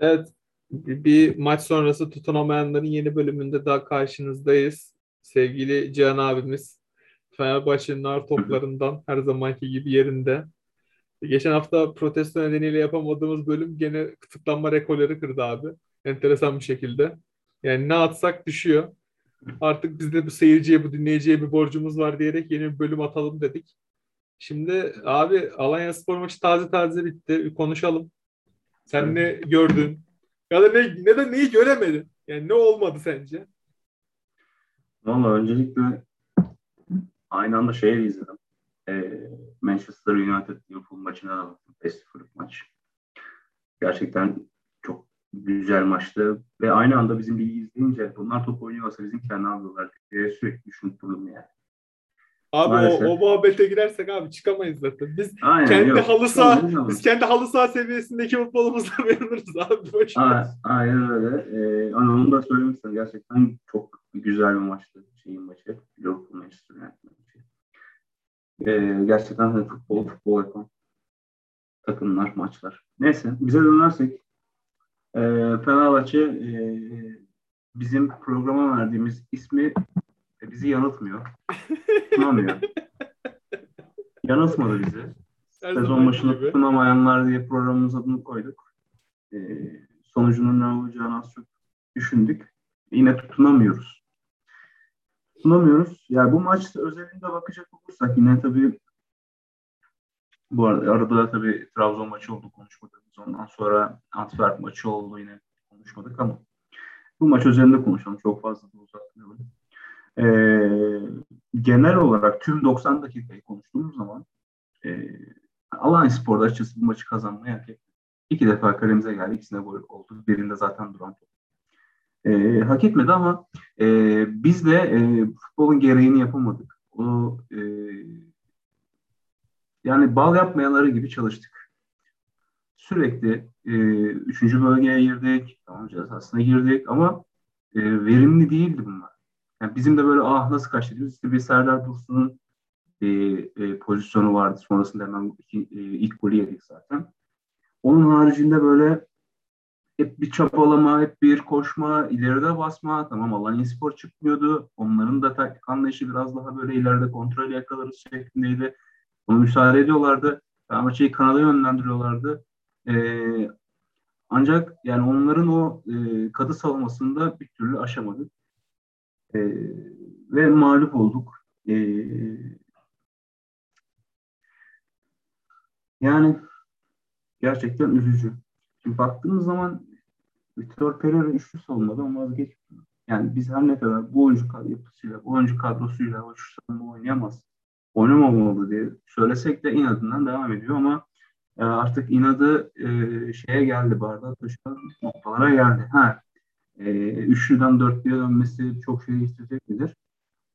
Evet, bir, maç sonrası tutunamayanların yeni bölümünde daha karşınızdayız. Sevgili Cihan abimiz Fenerbahçe'nin ağır toplarından her zamanki gibi yerinde. Geçen hafta protesto nedeniyle yapamadığımız bölüm gene tıklanma rekorları kırdı abi. Enteresan bir şekilde. Yani ne atsak düşüyor. Artık biz de bu seyirciye, bu dinleyiciye bir borcumuz var diyerek yeni bir bölüm atalım dedik. Şimdi abi Alanya Spor maçı taze taze bitti. Bir konuşalım. Sen ne gördün? Ya da ne, ne de neyi göremedin? Yani ne olmadı sence? Valla öncelikle aynı anda şeyi izledim. Ee, Manchester United Liverpool maçına da baktım. 5 maç. Gerçekten çok güzel maçtı. Ve aynı anda bizim ligi izleyince bunlar top oynuyorsa bizim kendi yapıyorlar diye sürekli düşünüp durdum yani. Abi o, o muhabbete girersek abi çıkamayız zaten. Biz Aynen, kendi yok. halı saha Tamam, biz kendi halı saha seviyesindeki futbolumuzla memnunuz abi. Boş. A- Aynen öyle. Ee, ama onu da söylemek istedim. Gerçekten çok güzel bir maçtı. Şeyin maçı. Liverpool Manchester United maçı. Ee, gerçekten hani futbol, futbol yapan takımlar, maçlar. Neyse bize dönersek e, Fenerbahçe e, bizim programa verdiğimiz ismi e, bizi yanıltmıyor. Tunamıyor. Yanıltmadı bizi. Her Sezon başında gibi. tutunamayanlar diye programımız adını koyduk. Ee, sonucunun ne olacağını az çok düşündük. Yine tutunamıyoruz. Tutunamıyoruz. Yani bu maç özelinde bakacak olursak yine tabii bu arada arada tabii Trabzon maçı oldu konuşmadığımız. Ondan sonra Antwerp maçı oldu yine konuşmadık ama bu maç üzerinde konuşalım. Çok fazla da uzatmayalım. Ee, genel olarak tüm 90 dakikayı konuştuğumuz zaman e, Alanya Spor'da açıkçası bu maçı kazanmayı hak etti. İki defa kalemize geldi. İkisine gol oldu. Birinde zaten duran. E, hak etmedi ama e, biz de e, futbolun gereğini yapamadık. O e, yani bal yapmayanları gibi çalıştık. Sürekli e, üçüncü bölgeye girdik. Tamam cezasına girdik ama e, verimli değildi bunlar. Yani bizim de böyle ah nasıl diyoruz. İşte bir Serdar Dursun'un e, e, pozisyonu vardı. Sonrasında hemen iki, e, ilk golü yedik zaten. Onun haricinde böyle hep bir çapalama, hep bir koşma, ileride basma. Tamam Alanya Spor çıkmıyordu. Onların da taktik anlayışı biraz daha böyle ileride kontrol yakalarız şeklindeydi. Onu müsaade ediyorlardı. Fenerbahçe'yi kanada yönlendiriyorlardı. Ee, ancak yani onların o e, kadı savunmasında bir türlü aşamadık. Ee, ve mağlup olduk. Ee, yani gerçekten üzücü. Şimdi baktığımız zaman Vitor Pereira üçlü savunmadan vazgeçmiyor. Yani biz her ne kadar bu oyuncu yapısıyla, bu oyuncu kadrosuyla üçlü savunma oynayamaz, oynamamalı diye söylesek de inadından devam ediyor ama e, artık inadı e, şeye geldi, bardağa taşıyan noktalara geldi. Ha, e, üçlüden dörtlüye dönmesi çok şey değiştirecek midir?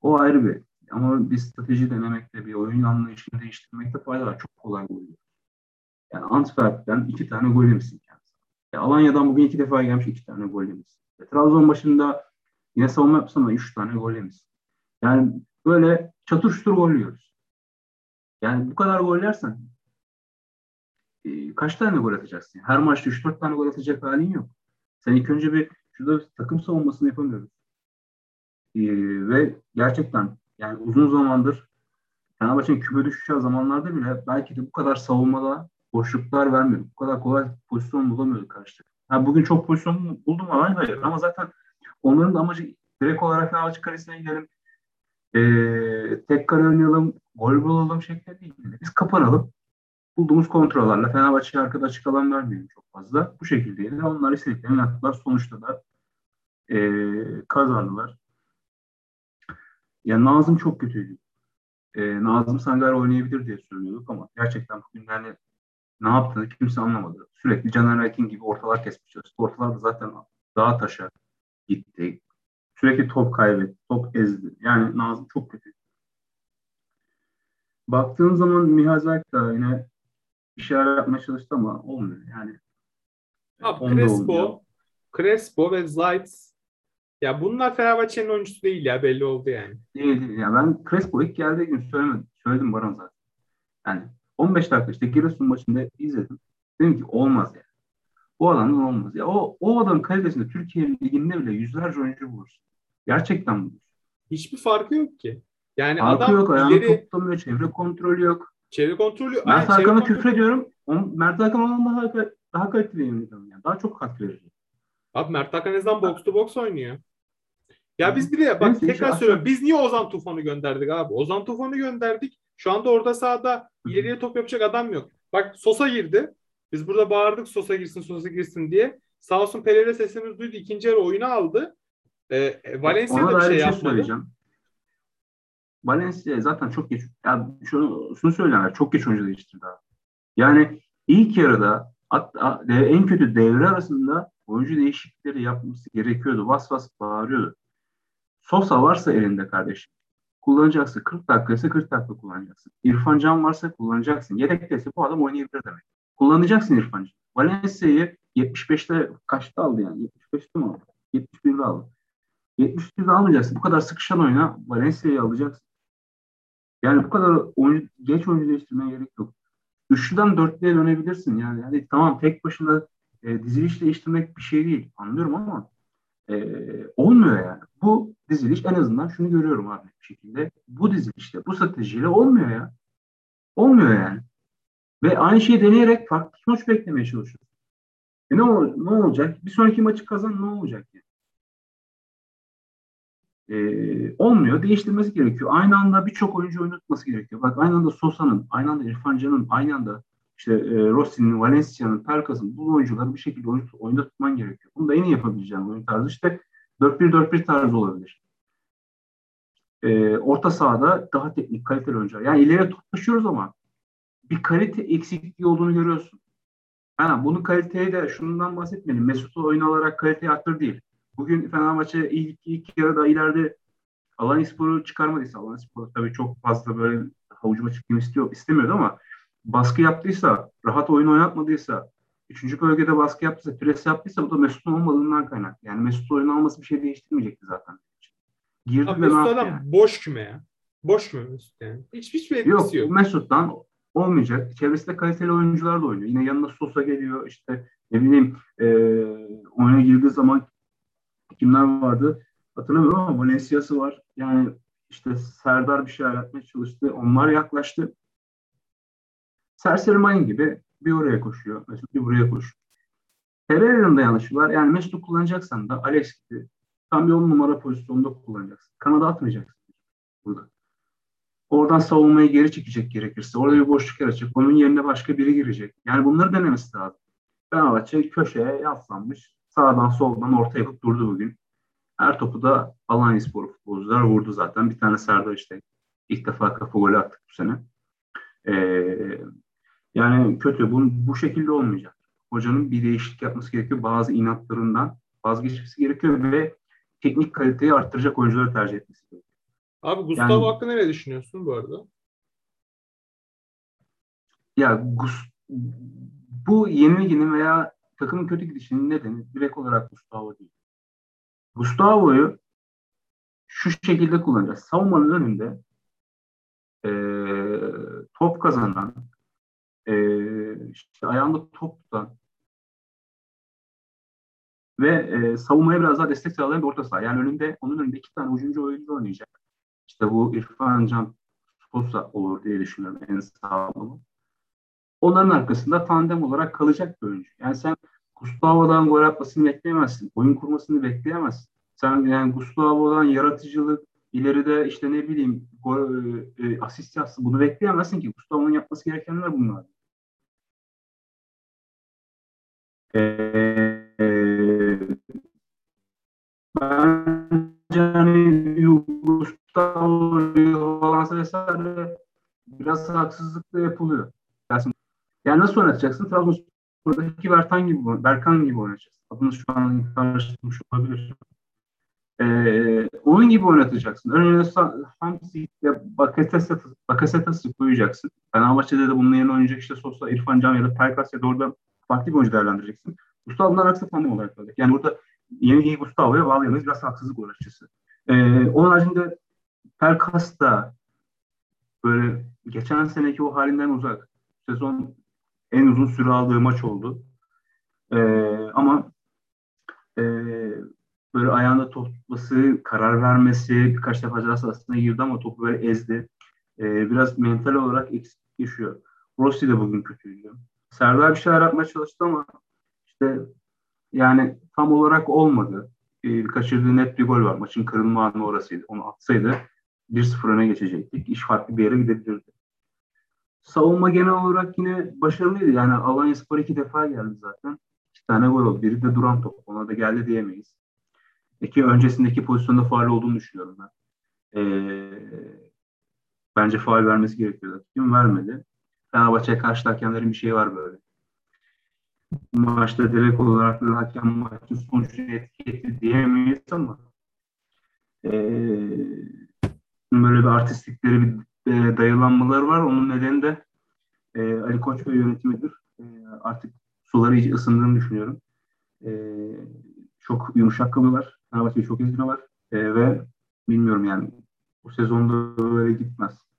O ayrı bir. Ama bir strateji denemekte, bir oyun anlayışını değiştirmekte fayda var. Çok kolay oluyor. Yani Antwerp'ten iki tane gol yemişsin kendisi. E, Alanya'dan bugün iki defa gelmiş iki tane gol yemişsin. E, Trabzon başında yine savunma yapsın ama üç tane gol yemişsin. Yani böyle çatır çutur gol yiyoruz. Yani bu kadar gol yersen e, kaç tane gol atacaksın? Her maçta 3-4 tane gol atacak halin yok. Sen ilk önce bir şurada takım savunmasını yapamıyoruz. E, ve gerçekten yani uzun zamandır Fenerbahçe'nin küme düşeceği zamanlarda bile belki de bu kadar savunmada boşluklar vermiyor. Bu kadar kolay pozisyon bulamıyordu karşı ha, Bugün çok pozisyon buldum mu? Hayır. Ama zaten onların da amacı direkt olarak Fenerbahçe karesine gidelim. Ee, tek kare oynayalım, gol bulalım şeklinde değil. Biz kapanalım. Bulduğumuz kontrollerle Fenerbahçe'ye arkada açık alan vermeyelim çok fazla. Bu şekildeydi. Onlar istediklerini yaptılar. Sonuçta da e, kazandılar. Yani Nazım çok kötüydü. E, Nazım Sangar oynayabilir diye söylüyorduk ama gerçekten bugün yani ne yaptığını kimse anlamadı. Sürekli Caner Erkin gibi ortalar kesmiş çalıştı. Ortalar da zaten dağa taşa gitti. Sürekli top kaybetti, top ezdi. Yani Nazım çok kötü. Baktığın zaman Mihazak da yine şeyler yapmaya çalıştı ama olmuyor. Yani Abi Crespo, Crespo ve Zayt ya bunlar Fenerbahçe'nin oyuncusu değil ya belli oldu yani. Değil değil. Ya ben Crespo ilk geldiği gün söylemedim. Söyledim Baran zaten. Yani 15 dakika işte Giresun maçında izledim. Dedim ki olmaz yani. O adamdan olmaz. Ya o, o adamın kalitesinde Türkiye Ligi'nde bile yüzlerce oyuncu bulursun. Gerçekten bulursun. Hiçbir farkı yok ki. Yani Farkı adam yok, ayağını ileri toplamıyor, çevre kontrolü yok. çevre kontrolü Mert çevre Hakan'a kontrolü- küfür ediyorum. Mert Hakan ondan daha, daha kaliteli ediyorum. Yani. Daha çok katkı verici. Abi Mert Hakan Ezan box to box oynuyor. Ya biz bir de bak Neyse, tekrar söylüyorum. Biz niye Ozan Tufan'ı gönderdik abi? Ozan Tufan'ı gönderdik. Şu anda orta sahada ileriye top yapacak adam yok. Bak Sosa girdi. Biz burada bağırdık Sosa girsin, Sosa girsin diye. Sağ olsun Pereira sesimiz duydu. İkinci yarı oyunu aldı. Ee, Valencia Ona da bir şey bir şey yapmadı. söyleyeceğim. Valencia zaten çok geç. Ya şunu, şunu söyleyeyim. Çok geç oyuncu değiştirdi abi. Yani ilk yarıda hatta en kötü devre arasında oyuncu değişiklikleri yapması gerekiyordu. Vas vas bağırıyordu. Sosa varsa elinde kardeşim. Kullanacaksın. 40 dakika ise 40 dakika kullanacaksın. İrfan Can varsa kullanacaksın. Yedekteyse bu adam oynayabilir demek. Kullanacaksın İrfan Can. Valencia'yı 75'te kaçta aldı yani? 75'te mi aldı? 71'de aldı. 71'de almayacaksın. Bu kadar sıkışan oyuna Valencia'yı alacaksın. Yani bu kadar oyuncu, geç oyuncu değiştirmeye gerek yok. Üçlüden dörtlüye dönebilirsin. Yani, yani tamam tek başına e, diziliş değiştirmek bir şey değil. Anlıyorum ama e, olmuyor yani. Bu diziliş en azından şunu görüyorum abi bir şekilde. Bu dizilişte, bu stratejiyle olmuyor ya. Olmuyor yani. Ve aynı şeyi deneyerek farklı sonuç beklemeye çalışıyorsun. E ne, ol- ne olacak? Bir sonraki maçı kazan ne olacak yani? Ee, olmuyor. Değiştirmesi gerekiyor. Aynı anda birçok oyuncu oynatması gerekiyor. Bak aynı anda Sosa'nın, aynı anda İrfan Can'ın, aynı anda işte e, Rossi'nin, Valencia'nın, Pelkas'ın bu oyuncuları bir şekilde oyun, oyunda tutman gerekiyor. Bunu da en iyi yapabileceğin oyun tarzı işte 4-1-4-1 tarzı olabilir. Ee, orta sahada daha teknik, kaliteli oyuncular. Yani ileriye top taşıyoruz ama bir kalite eksikliği olduğunu görüyorsun. Ha, bunun kaliteyi de şundan bahsetmeyelim. Mesut'u oyun alarak kaliteyi arttır değil. Bugün Fenerbahçe ilk, ilk yarıda ileride Alanyaspor'u çıkarmadıysa, Alanyaspor tabii çok fazla böyle havucuma çıkmayı istiyor, istemiyordu ama baskı yaptıysa, rahat oyun oynatmadıysa, üçüncü bölgede baskı yaptıysa, pres yaptıysa bu da Mesut'un olmadığından kaynak. Yani Mesut'un oyun alması bir şey değiştirmeyecekti zaten. Girdi Abi Mesut adam yani? boş küme ya. Boş küme Mesut yani. Hiç, hiçbir etkisi Yok, yok. Mesut'tan olmayacak. Çevresinde kaliteli oyuncular da oynuyor. Yine yanına Sosa geliyor. işte ne bileyim e, oyuna girdiği zaman kimler vardı hatırlamıyorum ama Valencia'sı var. Yani işte Serdar bir şey yaratmaya çalıştı. Onlar yaklaştı. Serseri mayın gibi bir oraya koşuyor. Mesut bir buraya koşuyor. Pereira'nın da yanlışı var. Yani Mesut'u kullanacaksan da Alex gibi tam bir on numara pozisyonda kullanacaksın. Kanada atmayacaksın burada. Oradan savunmayı geri çekecek gerekirse. Orada bir boşluk yaratacak. Onun yerine başka biri girecek. Yani bunları denemesi lazım. Fenerbahçe köşeye yaslanmış. Sağdan soldan orta yapıp durdu bugün. Her topu da Alanyaspor futbolcular vurdu zaten. Bir tane Serdar işte ilk defa kafa golü attık bu sene. Ee, yani kötü. Bu, bu şekilde olmayacak. Hocanın bir değişiklik yapması gerekiyor. Bazı inatlarından vazgeçmesi gerekiyor ve teknik kaliteyi arttıracak oyuncuları tercih etmesi gerekiyor. Abi Gustavo Yani- hakkında ne düşünüyorsun bu arada? Ya Gus, bu yenilginin veya takımın kötü gidişinin nedeni direkt olarak Gustavo değil. Gustavo'yu şu şekilde kullanacağız. Savunmanın önünde eee, top kazanan, eee, işte ayağında top tutan ve eee, savunmaya biraz daha destek sağlayan bir orta saha. Yani önünde onun önünde iki tane ucuncu oyuncu oynayacak. İşte bu İrfan Can Sosa olur diye düşünüyorum en sağlamı. Onların arkasında tandem olarak kalacak bir oyuncu. Yani sen Gustavo'dan gol atmasını bekleyemezsin. Oyun kurmasını bekleyemezsin. Sen yani Gustavo'dan yaratıcılık, ileride işte ne bileyim gol, e, asist yapsın bunu bekleyemezsin ki. Gustavo'nun yapması gerekenler bunlar. Bence hani Gustavo falan vesaire biraz haksızlık da yapılıyor. Yani nasıl oynatacaksın? Trabzonspor'daki Bertan gibi, Berkan gibi oynatacaksın. Adını şu an karıştırmış olabilir. Ee, onun gibi oynatacaksın. Önüne Hamsi ile Bakasetas'ı koyacaksın. Fenerbahçe'de de bunun yerine oynayacak işte Sosa, İrfan Can ya da Pelkas ya da orada farklı bir oyuncu değerlendireceksin. Gustavo bunlar aksi tandem olarak kalacak. Yani burada yeni iyi Gustavo'ya bağlayamayız. Biraz haksızlık olur açıkçası. Ee, onun haricinde Pelkas da böyle geçen seneki o halinden uzak. Sezon en uzun süre aldığı maç oldu. E, ama e, böyle ayağında topması, karar vermesi birkaç defa ceza sahasına girdi ama topu böyle ezdi. E, biraz mental olarak eksik yaşıyor. Rossi de bugün kötüydü. Serdar bir şeyler yapmaya çalıştı ama işte yani tam olarak olmadı. E, kaçırdığı net bir gol var. Maçın kırılma anı orasıydı. Onu atsaydı 1-0 öne geçecektik. İş farklı bir yere gidebilirdi. Savunma genel olarak yine başarılıydı. Yani Alanya Spor iki defa geldi zaten. İki tane gol oldu. Biri de duran top. Ona da geldi diyemeyiz. İki öncesindeki pozisyonda faal olduğunu düşünüyorum ben. Ee, bence faal vermesi gerekiyordu. Kim vermedi. Fenerbahçe'ye karşı hakemlerin bir şeyi var böyle. Maçta direkt olarak hakem maçın sonucunu etki diyemeyiz ama ee, böyle bir artistlikleri bir e, dayılanmaları var. Onun nedeni de e, Ali Koç ve yönetimidir. E, artık suları iyice ısındığını düşünüyorum. E, çok yumuşak kalıyorlar. Fenerbahçe'yi çok izliyorlar. E, ve bilmiyorum yani bu sezonda böyle gitmez.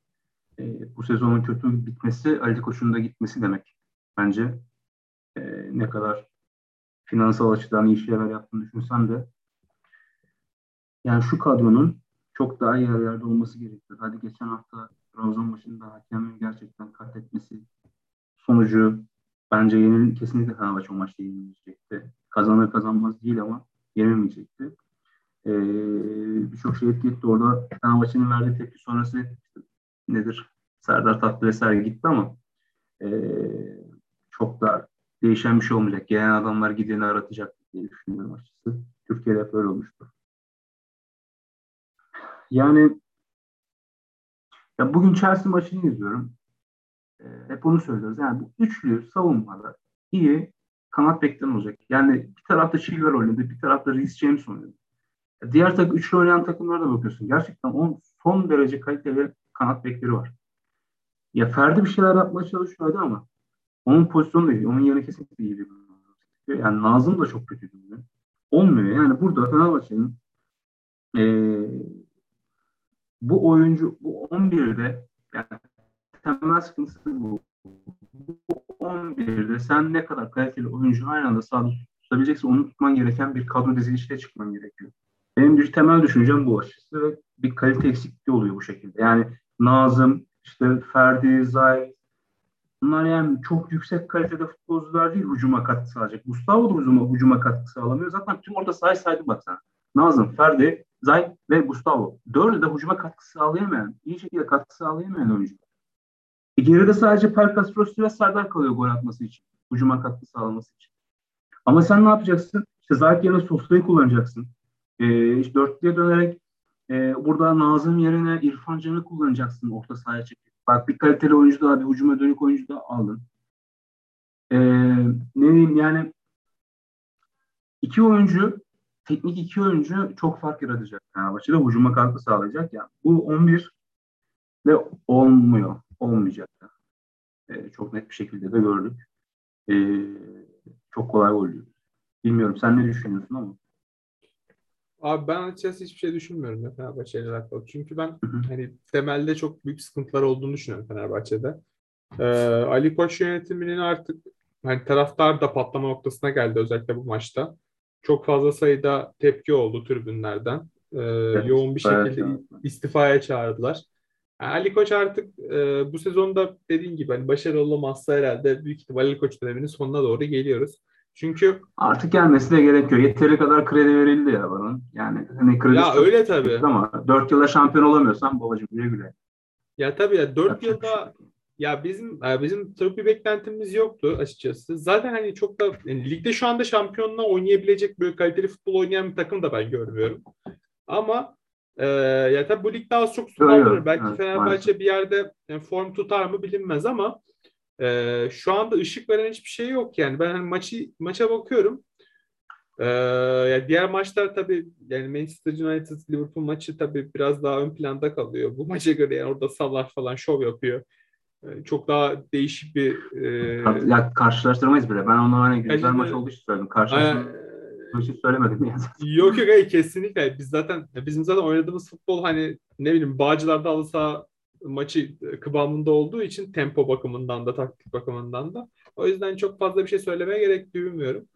E, bu sezonun kötü bitmesi Ali Koç'un da gitmesi demek. Bence e, ne kadar finansal açıdan iyi şeyler yaptığını düşünsem de yani şu kadronun çok daha iyi yerlerde olması gerekiyor. Hadi geçen hafta Trabzon maçında hakemin gerçekten katletmesi sonucu bence yenil kesinlikle Fenerbahçe o maçta yenilmeyecekti. Kazanır kazanmaz değil ama yenilmeyecekti. Ee, Birçok şey etki etti. Orada Fenerbahçe'nin verdiği tepki sonrası nedir? Serdar Tatlı vesaire gitti ama e, çok da değişen bir şey olmayacak. Gelen adamlar gideni aratacak diye düşünüyorum açıkçası. Türkiye'de hep öyle olmuştur. Yani ya bugün Chelsea maçını izliyorum. E, hep onu söylüyoruz. Yani bu üçlü savunmada iyi kanat bekten olacak. Yani bir tarafta Chilwell oynadı, bir tarafta Reece James oynadı. Diğer takım üçlü oynayan takımlara da bakıyorsun. Gerçekten on, son derece kaliteli kanat bekleri var. Ya Ferdi bir şeyler yapmaya çalışıyordu ama onun pozisyonu da iyi. Onun yerine kesinlikle iyi bir Yani Nazım da çok kötü. Olmuyor. Yani burada Fenerbahçe'nin e, bu oyuncu bu 11'de yani temel sıkıntısı bu. Bu 11'de sen ne kadar kaliteli oyuncu aynı anda sahada tutabileceksin onu tutman gereken bir kadro dizilişine çıkman gerekiyor. Benim bir temel düşüncem bu açısı ve bir kalite eksikliği oluyor bu şekilde. Yani Nazım, işte Ferdi, Zay bunlar yani çok yüksek kalitede futbolcular değil hücuma katkı sağlayacak. Gustavo da hücuma, hücuma katkı sağlamıyor. Zaten tüm orta sahayı saydı baksana. Nazım, Ferdi, Zay ve Gustavo. Dördü de hücuma katkı sağlayamayan, iyi şekilde katkı sağlayamayan oyuncular. E geride sadece Pelkas Rossi ve Serdar kalıyor gol atması için. Hücuma katkı sağlaması için. Ama sen ne yapacaksın? İşte Zayt yerine Sosa'yı kullanacaksın. E, işte dörtlüye dönerek e, burada Nazım yerine İrfan Can'ı kullanacaksın orta sahaya çekip. Bak bir kaliteli oyuncu daha, bir hücuma dönük oyuncu da aldın. E, ne diyeyim yani iki oyuncu teknik iki oyuncu çok fark yaratacak Fenerbahçe'de hücuma katkı sağlayacak. Yani bu 11 de olmuyor. Olmayacak. Ee, çok net bir şekilde de gördük. Ee, çok kolay oluyor. Bilmiyorum sen ne düşünüyorsun ama. Abi ben açıkçası hiçbir şey düşünmüyorum ya Fenerbahçe ile alakalı. Çünkü ben hani temelde çok büyük sıkıntılar olduğunu düşünüyorum Fenerbahçe'de. Ee, Ali Koç yönetiminin artık hani taraftar da patlama noktasına geldi özellikle bu maçta çok fazla sayıda tepki oldu tribünlerden. Ee, evet, yoğun bir şekilde evet. istifaya çağırdılar. Yani Ali Koç artık e, bu sezonda dediğin gibi hani başarılı olmazsa herhalde büyük ihtimalle Ali Koç döneminin sonuna doğru geliyoruz. Çünkü artık gelmesi de gerekiyor. Yeteri kadar kredi verildi ya bana. Yani hani kredi Ya öyle tabii. Ama 4 yılda şampiyon olamıyorsan babacığım güle güle. Ya tabii ya 4 yılda şey. Ya bizim bizim çok bir beklentimiz yoktu açıkçası. Zaten hani çok da yani ligde şu anda şampiyonluğa oynayabilecek böyle kaliteli futbol oynayan bir takım da ben görmüyorum. Ama e, ya tabii bu lig daha çok sulandırır. Belki evet, Fenerbahçe maalesef. bir yerde yani form tutar mı bilinmez ama e, şu anda ışık veren hiçbir şey yok yani. Ben hani maçı maça bakıyorum. Ee, yani diğer maçlar tabii yani Manchester United Liverpool maçı tabii biraz daha ön planda kalıyor. Bu maça göre yani orada Salah falan şov yapıyor. Ee, çok daha değişik bir e... ya karşılaştırmayız bile. Ben onu hani güzel yani, maç olduğu için söyledim. Karşılaştırmayız için söylemedim yani. Yok yok hayır, kesinlikle. Biz zaten bizim zaten oynadığımız futbol hani ne bileyim Bağcılar'da alsa maçı kıvamında olduğu için tempo bakımından da taktik bakımından da. O yüzden çok fazla bir şey söylemeye gerek duymuyorum.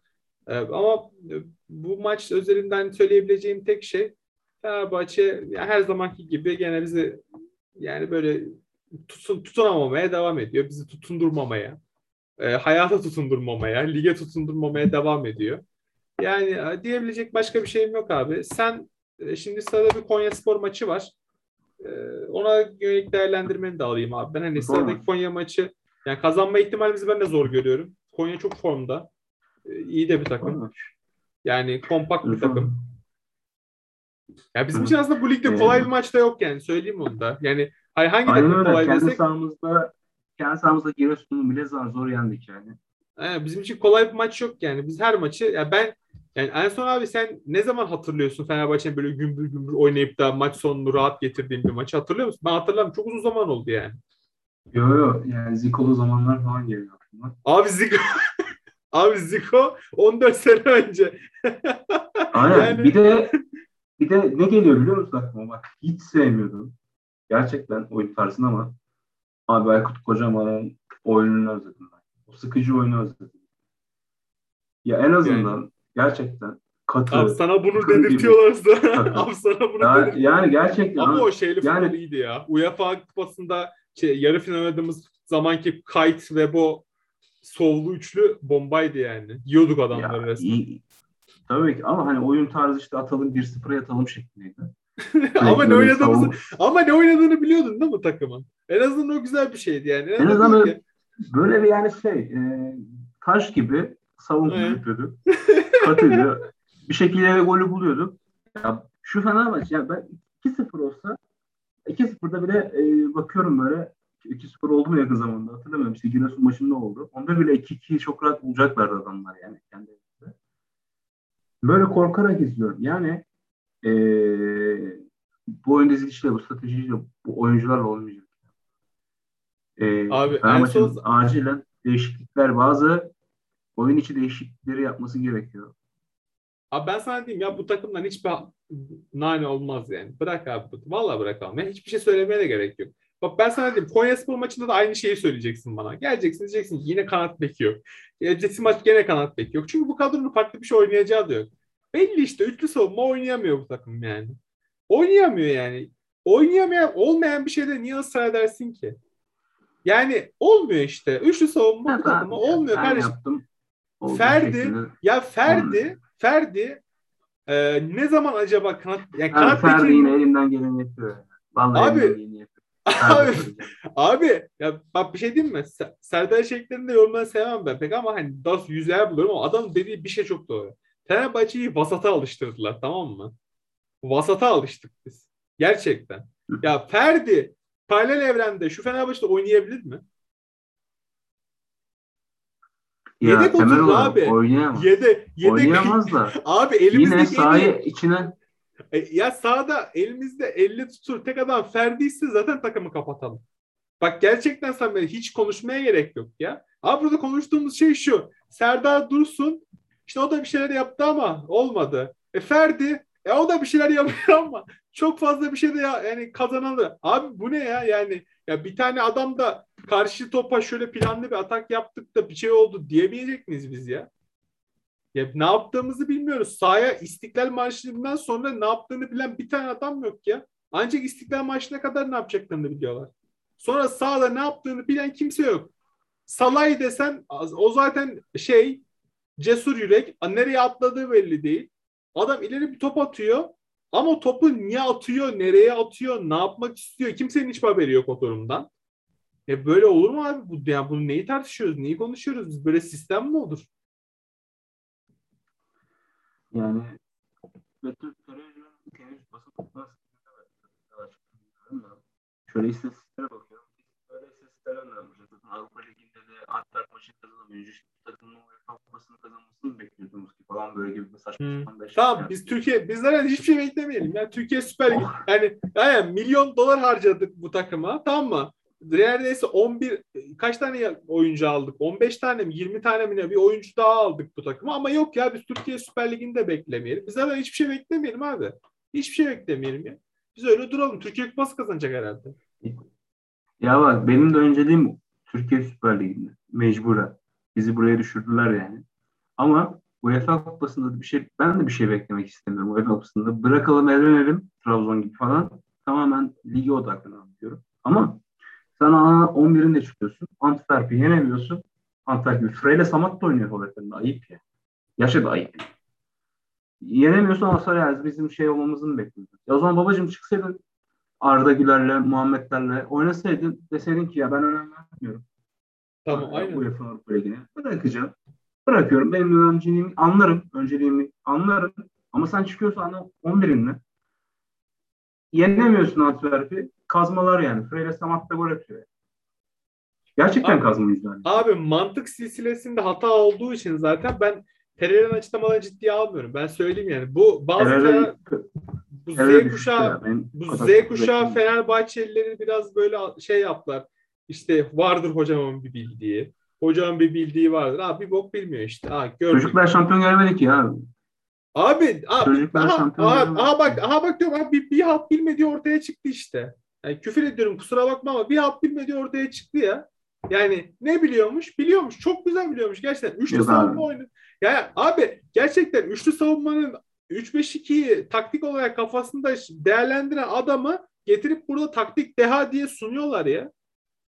E, ama bu maç özelinden söyleyebileceğim tek şey Fenerbahçe her zamanki gibi gene bizi yani böyle tutun, tutunamamaya devam ediyor. Bizi tutundurmamaya, e, hayata tutundurmamaya, lige tutundurmamaya devam ediyor. Yani e, diyebilecek başka bir şeyim yok abi. Sen e, şimdi sırada bir Konya Spor maçı var. E, ona yönelik değerlendirmeni de alayım abi. Ben hani sıradaki Konya maçı yani kazanma ihtimalimizi ben de zor görüyorum. Konya çok formda. E, iyi de bir takım. Yani kompakt bir takım. Ya bizim için aslında bu ligde kolay bir maç da yok yani. Söyleyeyim onu da. Yani hangi Aynen takım öyle. kolay kendi desek... Sahamızda, kendi sahamızda Giresun'u bile zor, zor yendik yani. Yani bizim için kolay bir maç yok yani. Biz her maçı ya ben yani en son abi sen ne zaman hatırlıyorsun Fenerbahçe'nin böyle gümbür gümbür oynayıp da maç sonunu rahat getirdiğin bir maçı hatırlıyor musun? Ben hatırlamıyorum. Çok uzun zaman oldu yani. Yo yo yani Ziko'lu zamanlar falan geliyor aklıma. Abi Ziko Abi Ziko 14 sene önce. Aynen. Yani... Bir de bir de ne geliyor biliyor musun aklıma? Bak hiç sevmiyordum. Gerçekten oyun tarzını ama abi Aykut Kocaman'ın oyununu özledim ben. Sıkıcı oyunu özledim. Ya en azından yani. gerçekten katı. Abi sana bunu dedirtiyorlarsa. abi sana bunu ya, Yani gerçekten. Ama o şeyli yani, futbol iyiydi ya. UEFA kupasında şey, yarı final oynadığımız zamanki Kite ve bu sollu üçlü bombaydı yani. Yiyorduk adamları ya, resmen. Iyi, Tabii ki ama hani oyun tarzı işte atalım 1-0'a yatalım şeklindeydi. ama ne oynadığımızı ama ne oynadığını biliyordun değil mi takımın? En azından o güzel bir şeydi yani. En, en azından böyle, bir yani şey e, taş gibi savunma evet. yapıyordu. Katıydı. bir şekilde golü buluyordu. Ya, şu Fenerbahçe ya ben 2-0 olsa 2-0'da bile e, bakıyorum böyle 2-0 oldu mu yakın zamanda hatırlamıyorum. İşte Giresun maçında oldu. Onda bile 2-2'yi çok rahat bulacaklardı adamlar yani kendi Böyle korkarak izliyorum. Yani ee, bu oyun dizilişiyle, bu stratejiyle, bu oyuncularla olmayacak. Ee, Abi en son... acilen değişiklikler, bazı oyun içi değişiklikleri yapması gerekiyor. Abi ben sana diyeyim ya bu takımdan hiçbir nane olmaz yani. Bırak abi. Vallahi bırakalım. Yani hiçbir şey söylemeye de gerek yok. Bak ben sana diyeyim Konya Spor maçında da aynı şeyi söyleyeceksin bana. Geleceksin diyeceksin ki yine kanat beki yok. Geleceksin maç gene kanat beki yok. Çünkü bu kadronun farklı bir şey oynayacağı da yok. Belli işte üçlü savunma oynayamıyor bu takım yani. Oynayamıyor yani. Oynayamayan olmayan bir şeyde niye ısrar edersin ki? Yani olmuyor işte. Üçlü savunma bu takımı olmuyor kardeşim. Ferdi ya Ferdi Ferdi e, ne zaman acaba kanat yani kanat Ferdi yine elimden geleni yapıyor. Vallahi abi Abi, abi ya bak bir şey diyeyim mi? Serdar Şekler'in de yorumlarını sevmem ben pek ama hani daha yüzeye buluyorum ama adam dediği bir şey çok doğru. Fenerbahçe'yi vasata alıştırdılar tamam mı? Vasata alıştık biz. Gerçekten. Ya Ferdi paralel evrende şu Fenerbahçe'de oynayabilir mi? Ya, yedek oturdu abi. Oynayamaz. Yede, yedek. Oynayamaz da. abi elimizde Yine sahaya içine e, ya sağda elimizde 50 tutur tek adam Ferdi ise zaten takımı kapatalım. Bak gerçekten sen hiç konuşmaya gerek yok ya. Abi burada konuştuğumuz şey şu. Serdar Dursun işte o da bir şeyler yaptı ama olmadı. E Ferdi e o da bir şeyler yapıyor ama çok fazla bir şey de ya, yani kazanalı. Abi bu ne ya yani ya bir tane adam da karşı topa şöyle planlı bir atak yaptık da bir şey oldu diyemeyecek miyiz biz ya? Ya ne yaptığımızı bilmiyoruz. Sahaya İstiklal Marşı'ndan sonra ne yaptığını bilen bir tane adam yok ya. Ancak İstiklal Marşı'na kadar ne yapacaklarını biliyorlar. Sonra sahada ne yaptığını bilen kimse yok. Salay desen o zaten şey cesur yürek. Nereye atladığı belli değil. Adam ileri bir top atıyor. Ama topu niye atıyor, nereye atıyor, ne yapmak istiyor kimsenin hiç haberi yok o durumdan. E böyle olur mu abi? Bu, yani bunu neyi tartışıyoruz, neyi konuşuyoruz? Biz böyle sistem mi olur? Yani şöyle istatistiklere bakıyorum. Böyle istatistikler önermiş. Zaten Avrupa Ligi'nde de Antwerp maçı kazanamıyor. İşte takımın UEFA kupasını kazanmasını bekliyordunuz ki falan böyle gibi bir saçma hmm. sapan Tamam yani. biz Türkiye bizlerden hiçbir şey beklemeyelim. Yani Türkiye Süper Lig. Oh. Yani, yani milyon dolar harcadık bu takıma tamam mı? neredeyse 11 kaç tane oyuncu aldık? 15 tane mi 20 tane mi ne bir oyuncu daha aldık bu takıma ama yok ya biz Türkiye Süper Ligi'nde beklemeyelim. Biz zaten hiçbir şey beklemeyelim abi. Hiçbir şey beklemeyelim ya. Biz öyle duralım. Türkiye Kupası kazanacak herhalde. Ya bak benim de önceliğim Türkiye Süper Ligi'nde. Mecburen. Bizi buraya düşürdüler yani. Ama UEFA Kupası'nda bir şey ben de bir şey beklemek istemiyorum UEFA Kupası'nda. Bırakalım evlenelim Trabzon gibi falan. Tamamen ligi odaklanalım diyorum. Ama sen ana 11'inde çıkıyorsun. Antwerp'i yenemiyorsun. Antwerp gibi. Freyle Samat da oynuyor forvetlerinde. Ayıp ya. Gerçekten ayıp. Yenemiyorsun ama Sarayaz bizim şey olmamızı mı bekliyorsun? Ya o zaman babacığım çıksaydın Arda Güler'le, Muhammed'lerle oynasaydın deseydin ki ya ben önem vermiyorum. Tamam aynen. UEFA Avrupa Ligi'ne. Bırakacağım. Bırakıyorum. Benim önceliğimi anlarım. Önceliğimi anlarım. Ama sen çıkıyorsun ana 11'inle. Yenemiyorsun Antwerp'i. Kazmalar yani. Freire Samat da gol atıyor. Gerçekten Abi- kazma yüzden. Abi mantık silsilesinde hata olduğu için zaten ben Pereira'nın açıklamalarını ciddiye almıyorum. Ben söyleyeyim yani. Bu bazı Herrera- bu Z kuşağı bu Z kuşağı. Fenerbahçelileri biraz böyle şey yaptılar. İşte vardır hocamın bir bildiği. Hocamın bir bildiği vardır. Abi bir bok bilmiyor işte. Ha, gördük. Çocuklar şampiyon göremedik ki ya. Abi, abi Çocuklar aha, şampiyon aha, aha bak, aha bak diyorum abi bir, bir hap bilmediği ortaya çıktı işte. Yani küfür ediyorum kusura bakma ama bir hap bilmediği ortaya çıktı ya. Yani ne biliyormuş? Biliyormuş. Çok güzel biliyormuş gerçekten. Üçlü Yok savunma abi. oyunu. Yani abi gerçekten üçlü savunmanın 3-5-2'yi taktik olarak kafasında değerlendiren adamı getirip burada taktik deha diye sunuyorlar ya.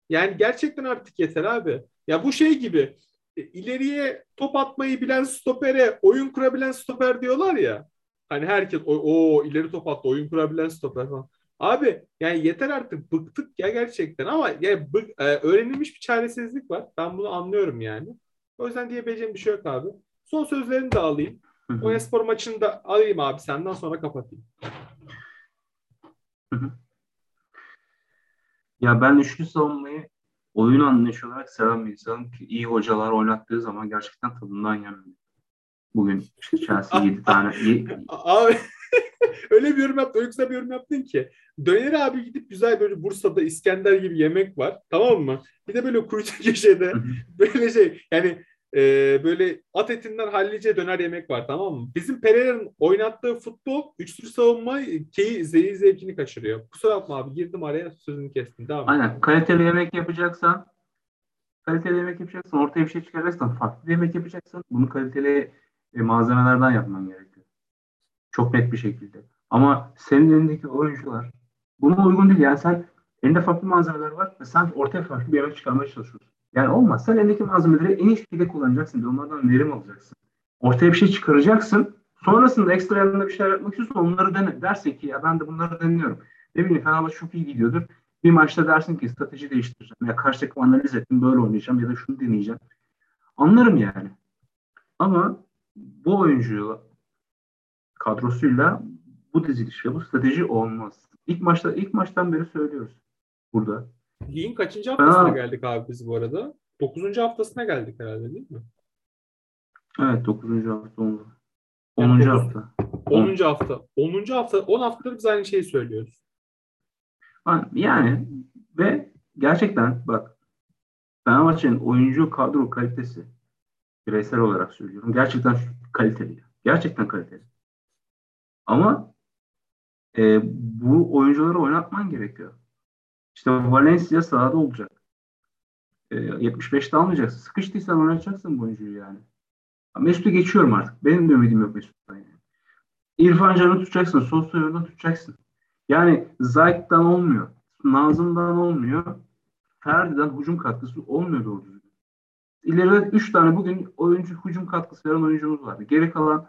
Yani gerçekten artık yeter abi. Ya bu şey gibi e, ileriye top atmayı bilen stopere oyun kurabilen stoper diyorlar ya. Hani herkes o, o ileri top attı oyun kurabilen stoper falan. Abi yani yeter artık bıktık ya gerçekten ama ya bık, e, öğrenilmiş bir çaresizlik var. Ben bunu anlıyorum yani. O yüzden diyebileceğim bir şey yok abi. Son sözlerini de alayım. Hı hı. Konyaspor maçını da alayım abi senden sonra kapatayım. Ya ben üçlü savunmayı oyun anlayışı olarak seven bir insanım ki iyi hocalar oynattığı zaman gerçekten tadından yenmiyor. Bugün işte Chelsea 7 tane Abi öyle bir yorum yaptın, öyle güzel bir yorum yaptın ki. Döner abi gidip güzel böyle Bursa'da İskender gibi yemek var. Tamam mı? Bir de böyle kuytu köşede böyle şey yani e, böyle at etinden hallice döner yemek var tamam mı? Bizim Pereira'nın oynattığı futbol üçlü savunma key, zeyi zevkini kaçırıyor. Kusura bakma abi girdim araya sözünü kestim. Devam. Aynen. Kaliteli yemek yapacaksan kaliteli yemek yapacaksan ortaya bir şey çıkaracaksan farklı yemek yapacaksan bunu kaliteli e, malzemelerden yapman gerekiyor. Çok net bir şekilde. Ama senin elindeki oyuncular buna uygun değil. Yani sen elinde farklı malzemeler var ve sen ortaya farklı bir yemek çıkarmaya çalışıyorsun. Yani olmaz. Sen elindeki malzemeleri en iyi şekilde kullanacaksın. ve Onlardan verim alacaksın. Ortaya bir şey çıkaracaksın. Sonrasında ekstra yanında bir şeyler yapmak istiyorsan onları dene. Dersin ki ya ben de bunları deniyorum. Ne bileyim Fenerbahçe çok iyi gidiyordur. Bir maçta dersin ki strateji değiştireceğim. Ya karşı takım analiz ettim böyle oynayacağım ya da şunu deneyeceğim. Anlarım yani. Ama bu oyuncuyu kadrosuyla bu diziliş ve bu strateji olmaz. İlk maçta ilk maçtan beri söylüyoruz burada. Ligin kaçıncı haftasına Aa. geldik abi biz bu arada? Dokuzuncu haftasına geldik herhalde değil mi? Evet 9. hafta oldu. Yani 10. dokuz- hafta. 10. hafta. 10. hafta 10 haftadır biz aynı şeyi söylüyoruz. Ha, Yani ve gerçekten bak Fenerbahçe'nin oyuncu kadro kalitesi bireysel olarak söylüyorum. Gerçekten kaliteli. Gerçekten kaliteli. Ama e, bu oyuncuları oynatman gerekiyor. İşte Valencia sahada olacak. E, 75'te almayacaksın. Sıkıştıysan oynatacaksın bu oyuncuyu yani. Mesut'u geçiyorum artık. Benim de ümidim yok Mesut'tan yani. İrfan Can'ı tutacaksın. Sosyo'yu tutacaksın. Yani Zayt'tan olmuyor. Nazım'dan olmuyor. Ferdi'den hücum katkısı olmuyor doğru düzgün. İleride 3 tane bugün oyuncu hücum katkısı veren oyuncumuz vardı. Geri kalan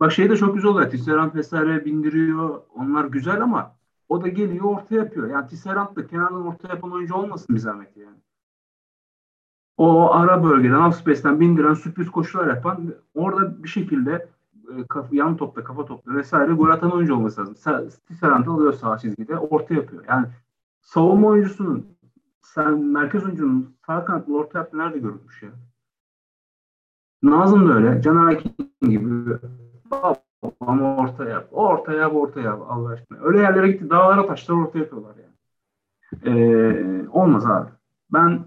bak şey de çok güzel oluyor. Tisserand vesaire bindiriyor. Onlar güzel ama o da geliyor orta yapıyor. Yani Tisserand da kenardan orta yapan oyuncu olmasın bir zahmet yani. O ara bölgeden, off space'ten bindiren, sürpriz koşular yapan, orada bir şekilde e, kaf- yan topla, kafa topla vesaire gol atan oyuncu olması lazım. Tisserand alıyor sağ çizgide, orta yapıyor. Yani savunma oyuncusunun, sen merkez oyuncunun sağ kanatlı orta yaptığı nerede görülmüş ya? Nazım da öyle. Caner Akin gibi ama orta yap. Orta yap, orta yap Allah aşkına. Öyle yerlere gitti. Dağlara taşlara orta yapıyorlar yani. Ee, olmaz abi. Ben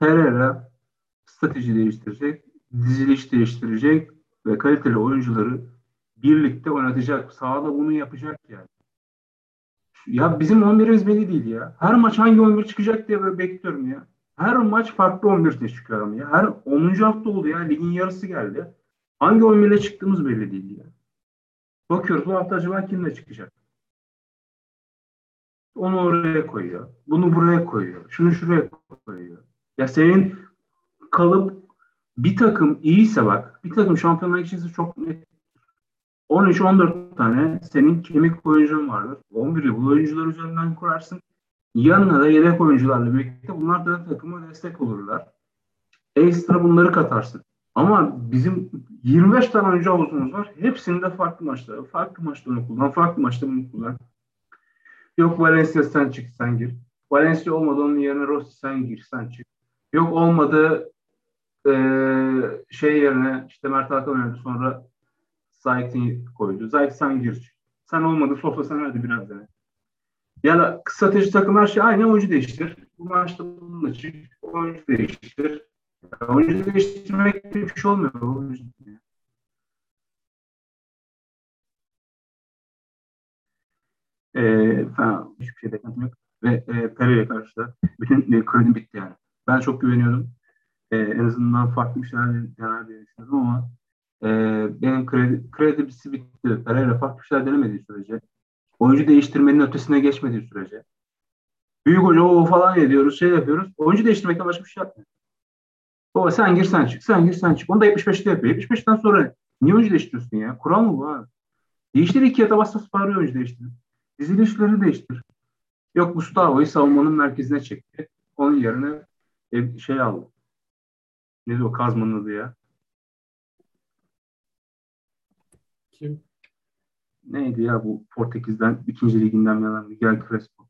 Pereira strateji değiştirecek, diziliş değiştirecek ve kaliteli oyuncuları birlikte oynatacak. Sahada bunu yapacak yani. Ya bizim 11'imiz belli değil ya. Her maç hangi 11 çıkacak diye böyle bekliyorum ya. Her maç farklı 11 çıkıyor ama ya. Her 10. hafta oldu ya. Ligin yarısı geldi. Hangi oyun çıktığımız belli değil ya. Bakıyoruz bu hafta acaba kimle çıkacak? Onu oraya koyuyor. Bunu buraya koyuyor. Şunu şuraya koyuyor. Ya senin kalıp bir takım iyiyse bak bir takım şampiyonlar içinse çok net 13-14 tane senin kemik oyuncun vardır. 11'li bu oyuncular üzerinden kurarsın. Yanına da yedek oyuncularla birlikte bunlar da takıma destek olurlar. Ekstra bunları katarsın. Ama bizim 25 tane oyuncu havuzumuz var. Hepsinde farklı maçlar. Farklı maçta onu kullan. Farklı maçta bunu kullan. Yok Valencia sen çık sen gir. Valencia olmadı onun yerine Rossi sen gir sen çık. Yok olmadı ee, şey yerine işte Mert Hakan oynadı sonra Zayt'i koydu. Zayt sen gir. Sen olmadı Sofra sen hadi biraz dene. Ya da strateji takım her şey aynı oyuncu değiştir. Bu maçta bununla çık. Oyuncu değiştir. Oyuncu değiştirmek bir şey olmuyor. E, falan hiçbir şey beklentim yok. Ve e, Pereira karşı da bütün e, kredim bitti yani. Ben çok güveniyordum. E, en azından farklı bir şeyler dener diye düşünüyordum ama e, benim kredi, kredisi bitti. Pereira farklı bir şeyler denemediği sürece oyuncu değiştirmenin ötesine geçmediği sürece büyük hoca o falan ediyoruz, şey yapıyoruz. Oyuncu değiştirmekten başka bir şey yapmıyor. Baba sen gir sen çık, sen gir sen çık. Onu da 75'te yapıyor. 75'ten sonra niye oyuncu değiştiriyorsun ya? Kural mı bu abi? Değiştir iki yata bassa bağırıyor oyuncu değiştir. Dizilişleri değiştir. Yok Gustavo'yu savunmanın merkezine çekti. Onun yerine e, şey aldı. Ne o Kazman'ın adı ya? Kim? Neydi ya bu Portekiz'den ikinci liginden gelen Miguel Crespo.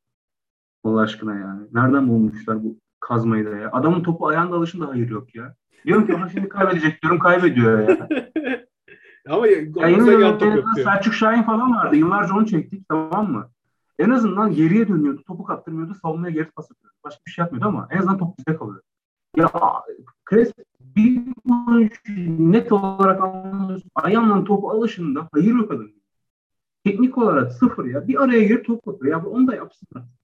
Allah aşkına yani. Nereden bulmuşlar bu kazmayı da ya? Adamın topu ayağında alışında hayır yok ya. Diyorum ki ha şimdi kaybedecek diyorum kaybediyor ya. Ama ya, ya Selçuk Şahin falan vardı. Yıllarca onu çektik tamam mı? En azından geriye dönüyordu. Topu kaptırmıyordu. Savunmaya geri pas atıyordu. Başka bir şey yapmıyordu ama en azından top bizde kalıyor. Ya Kres bir net olarak anlıyorsun. Ayağından topu alışında hayır yok adam. Teknik olarak sıfır ya. Bir araya girip top atıyor. Ya onu da yapsın artık ya.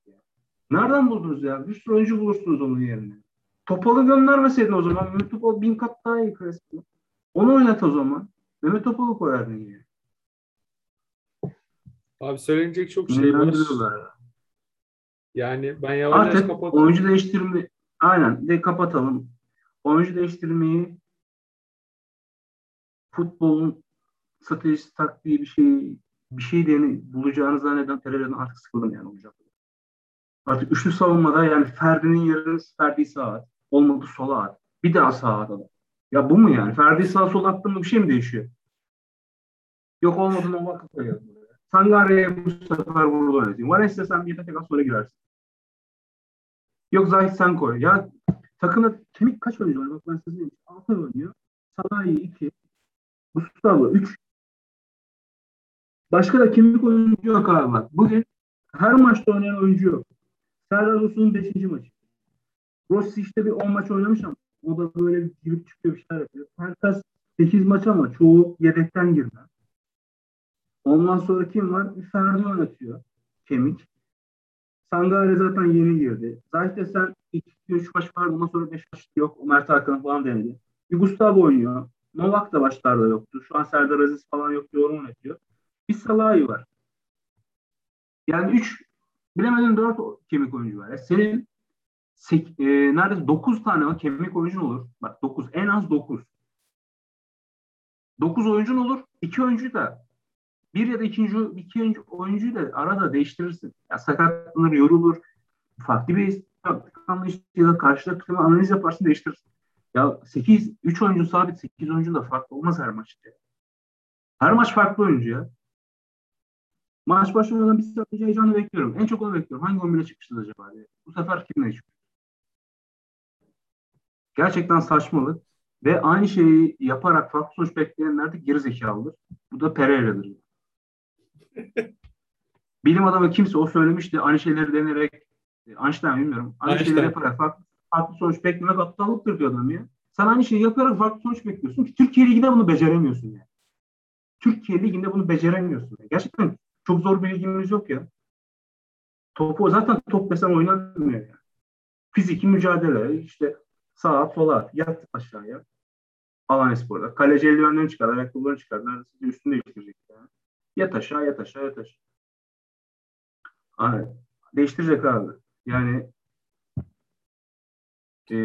Nereden buldunuz ya? Bir sürü oyuncu bulursunuz onun yerine. Topalı göndermeseydin o zaman. Mehmet Topal bin kat daha iyi Crespo. Onu oynat o zaman. Mehmet Topal'ı koyardın yine. Abi söylenecek çok şey var. Yani ben yavaş yavaş kapatıyorum. oyuncu değiştirme aynen de kapatalım. Oyuncu değiştirmeyi futbolun stratejisi taktiği bir şey bir şey diyeni bulacağını zanneden Pereira'dan artık sıkıldım yani olacak. Artık üçlü savunmada yani Ferdi'nin yerine Ferdi sağa Olmadı sola at. Bir daha sağa at Ya bu mu yani? Ferdi sağ sol attığında bir şey mi değişiyor? Yok olmadı Novak'ı koyalım. Sangare'ye bu sefer burada oynatayım. Valencia sen bir tek sonra girersin. Yok Zahit sen koy. Ya takımda kemik kaç oyuncu var? Bak ben size diyeyim. 6 oynuyor. Salahi 2. Gustavo 3. Başka da kemik oyuncu yok abi bak. Bugün her maçta oynayan oyuncu yok. Serdar Dursun'un 5. maçı. Rossi işte bir 10 maç oynamış ama o da böyle girip çıkıyor bir şeyler yapıyor. Herkes 8 maç ama çoğu yedekten girdi. Ondan sonra kim var? Bir Ferdi oynatıyor. Kemik. Sangare zaten yeni girdi. Zaten sen 2-3 maç var. Ondan sonra 5 maç yok. Ömer Tarkan falan denedi. Bir Gustavo oynuyor. Novak da başlarda yoktu. Şu an Serdar Aziz falan yok. Yorum oynatıyor. Bir Salahi var. Yani 3 bilemedin 4 kemik oyuncu var. Yani senin sek, e, neredeyse 9 tane kemik oyuncun olur. Bak 9. En az 9. 9 oyuncun olur. 2 oyuncu da bir ya da ikinci, ikinci oyuncuyu da arada değiştirirsin. Ya sakatlanır, yorulur. Farklı bir taktik anlayış ya da karşılıklı analiz yaparsın değiştirirsin. Ya 8, 3 oyuncu sabit, 8 oyuncu da farklı olmaz her maçta. Her maç farklı oyuncu ya. Maç başlamadan bir saat önce heyecanla bekliyorum. En çok onu bekliyorum. Hangi 11'e çıkmışız acaba diye. Bu sefer kimle çıkıyor? Gerçekten saçmalık. Ve aynı şeyi yaparak farklı sonuç bekleyenler de geri zekalıdır. Bu da Pereira'dır. Bilim adamı kimse o söylemişti. Aynı şeyleri denerek Einstein bilmiyorum. Aynı Einstein. şeyleri yaparak farklı, farklı sonuç beklemek aptallıktır diyor adam ya. Sen aynı şeyi yaparak farklı sonuç bekliyorsun ki Türkiye Ligi'nde bunu beceremiyorsun yani. Türkiye Ligi'nde bunu beceremiyorsun. Yani. Gerçekten çok zor bir ligimiz yok ya. Topu zaten top mesela oynanmıyor yani. Fiziki mücadele işte sağa sola yat aşağıya. Alanya Spor'da. Kaleci eldivenlerini çıkardı, ayakkabılarını çıkardı. Neredeyse üstünü değiştirecek yani. Yat aşağı, yat aşağı, yat aşağı. Aynen. Değiştirecek abi. Yani e,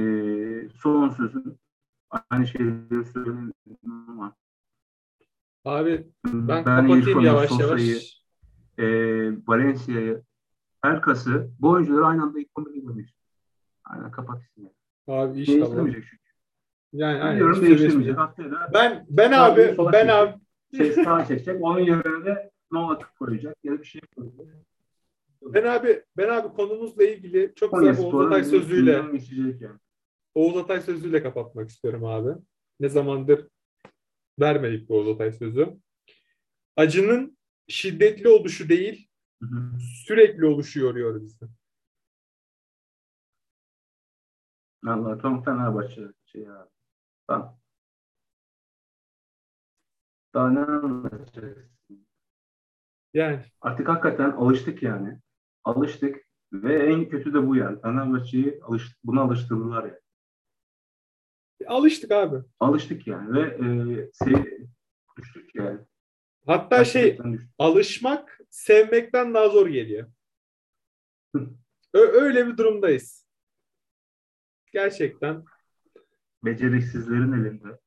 son sözüm aynı şeyleri söyleyeyim ama Abi ben, ben kapatayım İrfan'ı, yavaş Sosa'yı, yavaş. E, Valencia'yı, Erkas'ı bu oyuncuları aynı anda ilk 11'e görmek Aynen kapat ismini. Abi inşallah. Değiştirmeyecek çünkü. Yani aynen. Biliyorum hiçbir şey değiştirmeyecek. da Ben ben Sağ abi ben abi şey sağa çekecek. Onun yerine de Nova koyacak ya da bir şey koyacak. ben abi ben abi konumuzla ilgili çok Konya güzel Oğuz Atay sözüyle yani. Oğuz Atay sözüyle kapatmak istiyorum abi. Ne zamandır vermedik bu Oğuz Atay sözü. Acının şiddetli oluşu değil, Hı hı. sürekli oluşu yoruyor bizi. Allah tam Fenerbahçe şey abi. Tamam. Daha ne anlatacaksın? Yani Artık hakikaten alıştık yani. Alıştık ve en kötü de bu yani. Fenerbahçe'yi alış, buna alıştırdılar yani. alıştık abi. Alıştık yani ve e, sev, düştük yani. Hatta şey alışmak sevmekten daha zor geliyor. Ö- öyle bir durumdayız. Gerçekten. beceriksizlerin elinde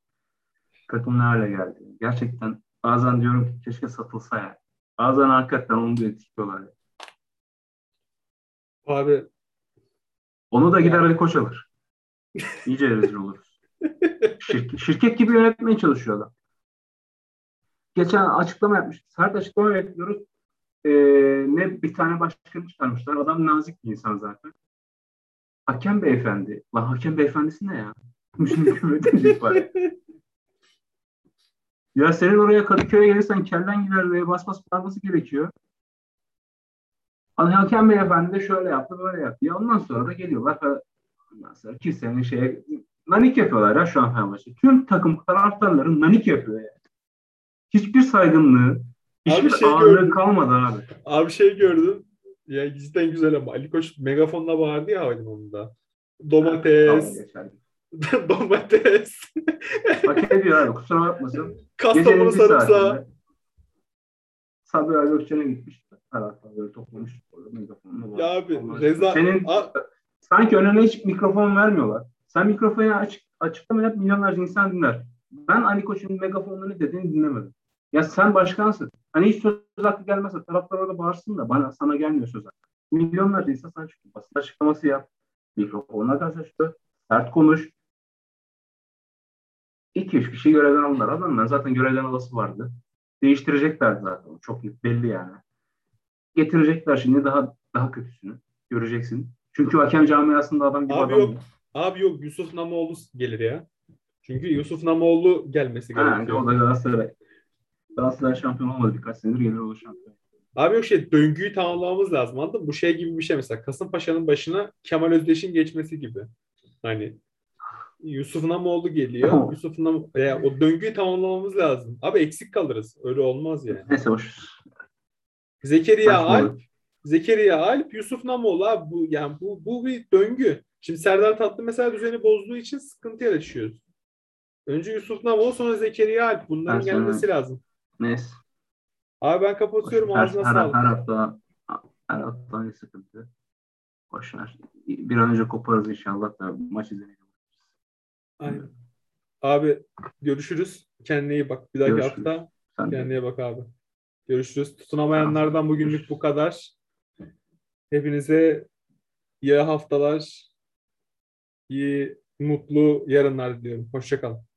takım ne hale geldi. Gerçekten bazen diyorum ki keşke satılsa ya. Bazen hakikaten onu da etkiliyorlar. Abi Onu da gider Yani. Ali Koç alır. İyice rezil oluruz. Şirket, şirket gibi yönetmeye çalışıyor adam. Geçen açıklama yapmış. Sert açıklama bekliyoruz. Ee, ne bir tane başkanı çıkarmışlar. Adam nazik bir insan zaten. Hakem beyefendi. Lan hakem beyefendisi ne ya? Şimdi küfür edecek var ya. Senin oraya Kadıköy'e gelirsen kellen gider diye bas bas bağırması gerekiyor. Hani hakem beyefendi de şöyle yaptı böyle yaptı. Ya ondan sonra da geliyorlar. Ondan sonra kimsenin şeye nanik yapıyorlar ya şu an Fenerbahçe. Tüm takım taraftarları nanik yapıyor ya. Hiçbir saygınlığı, hiçbir şey ağırlığı gördüm. kalmadı abi. abi şey gördüm. Ya cidden güzel ama Ali Koç megafonla bağırdı ya havalimanında. Tamam, Domates, geçer. domates, Hak ediyor abi kusura bakmasın. kastamonu sarımsağı. Sabri Ali Gökçen'e gitmiş. Taraftarları toplamış. Orada mikrofonla Ya abi, Allah Reza-. Senin A- sanki önüne hiç mikrofon vermiyorlar. Sen mikrofonu açık, açıklama yap milyonlarca insan dinler. Ben Ali Koç'un megafonla ne dediğini dinlemedim. Ya sen başkansın. Hani hiç söz hakkı gelmezse taraftar orada bağırsın da bana sana gelmiyor söz hakkı. Milyonlarca insan sana çıkıyor. Basın açıklaması yap. Mikrofonla karşılaştı. Sert konuş. 2-3 kişi görevden aldılar. Adamlar zaten görevden alası vardı. Değiştirecekler zaten. Çok belli yani. Getirecekler şimdi daha daha kötüsünü. Göreceksin. Çünkü hakem camiasında adam gibi Abi adam. yok. Abi yok Yusuf Namoğlu gelir ya. Çünkü Yusuf Namoğlu gelmesi Ha, gerekiyor. o da Galatasaray. Galatasaray şampiyon olmadı birkaç senedir gelir olur şampiyon. Abi yok şey döngüyü tamamlamamız lazım anladın mı? Bu şey gibi bir şey mesela Kasımpaşa'nın başına Kemal Özdeş'in geçmesi gibi. Hani Yusuf Namoğlu geliyor. Tamam. Yusuf Nam ya, o döngüyü tamamlamamız lazım. Abi eksik kalırız. Öyle olmaz yani. Neyse boş. Zekeriya Alp. Zekeriya Alp, Yusuf Namoğlu abi bu yani bu bu bir döngü. Şimdi Serdar Tatlı mesela düzeni bozduğu için sıkıntı yaşıyoruz. Önce Yusuf Namoğlu sonra Zekeriya Alp. Bunların Ben gelmesi lazım. Neyse. Abi ben kapatıyorum her, ağzına her, sağlık. her hafta her hafta aynı sıkıntı. Boş ver. Bir an önce koparız inşallah da maç izlemeyi. Aynen. Abi görüşürüz. Kendine iyi bak. Bir dahaki Görüşürüz. hafta Sen kendine iyi bak abi. Görüşürüz. Tutunamayanlardan bugünlük bu kadar. Hepinize iyi haftalar, iyi mutlu yarınlar diliyorum. Hoşçakalın.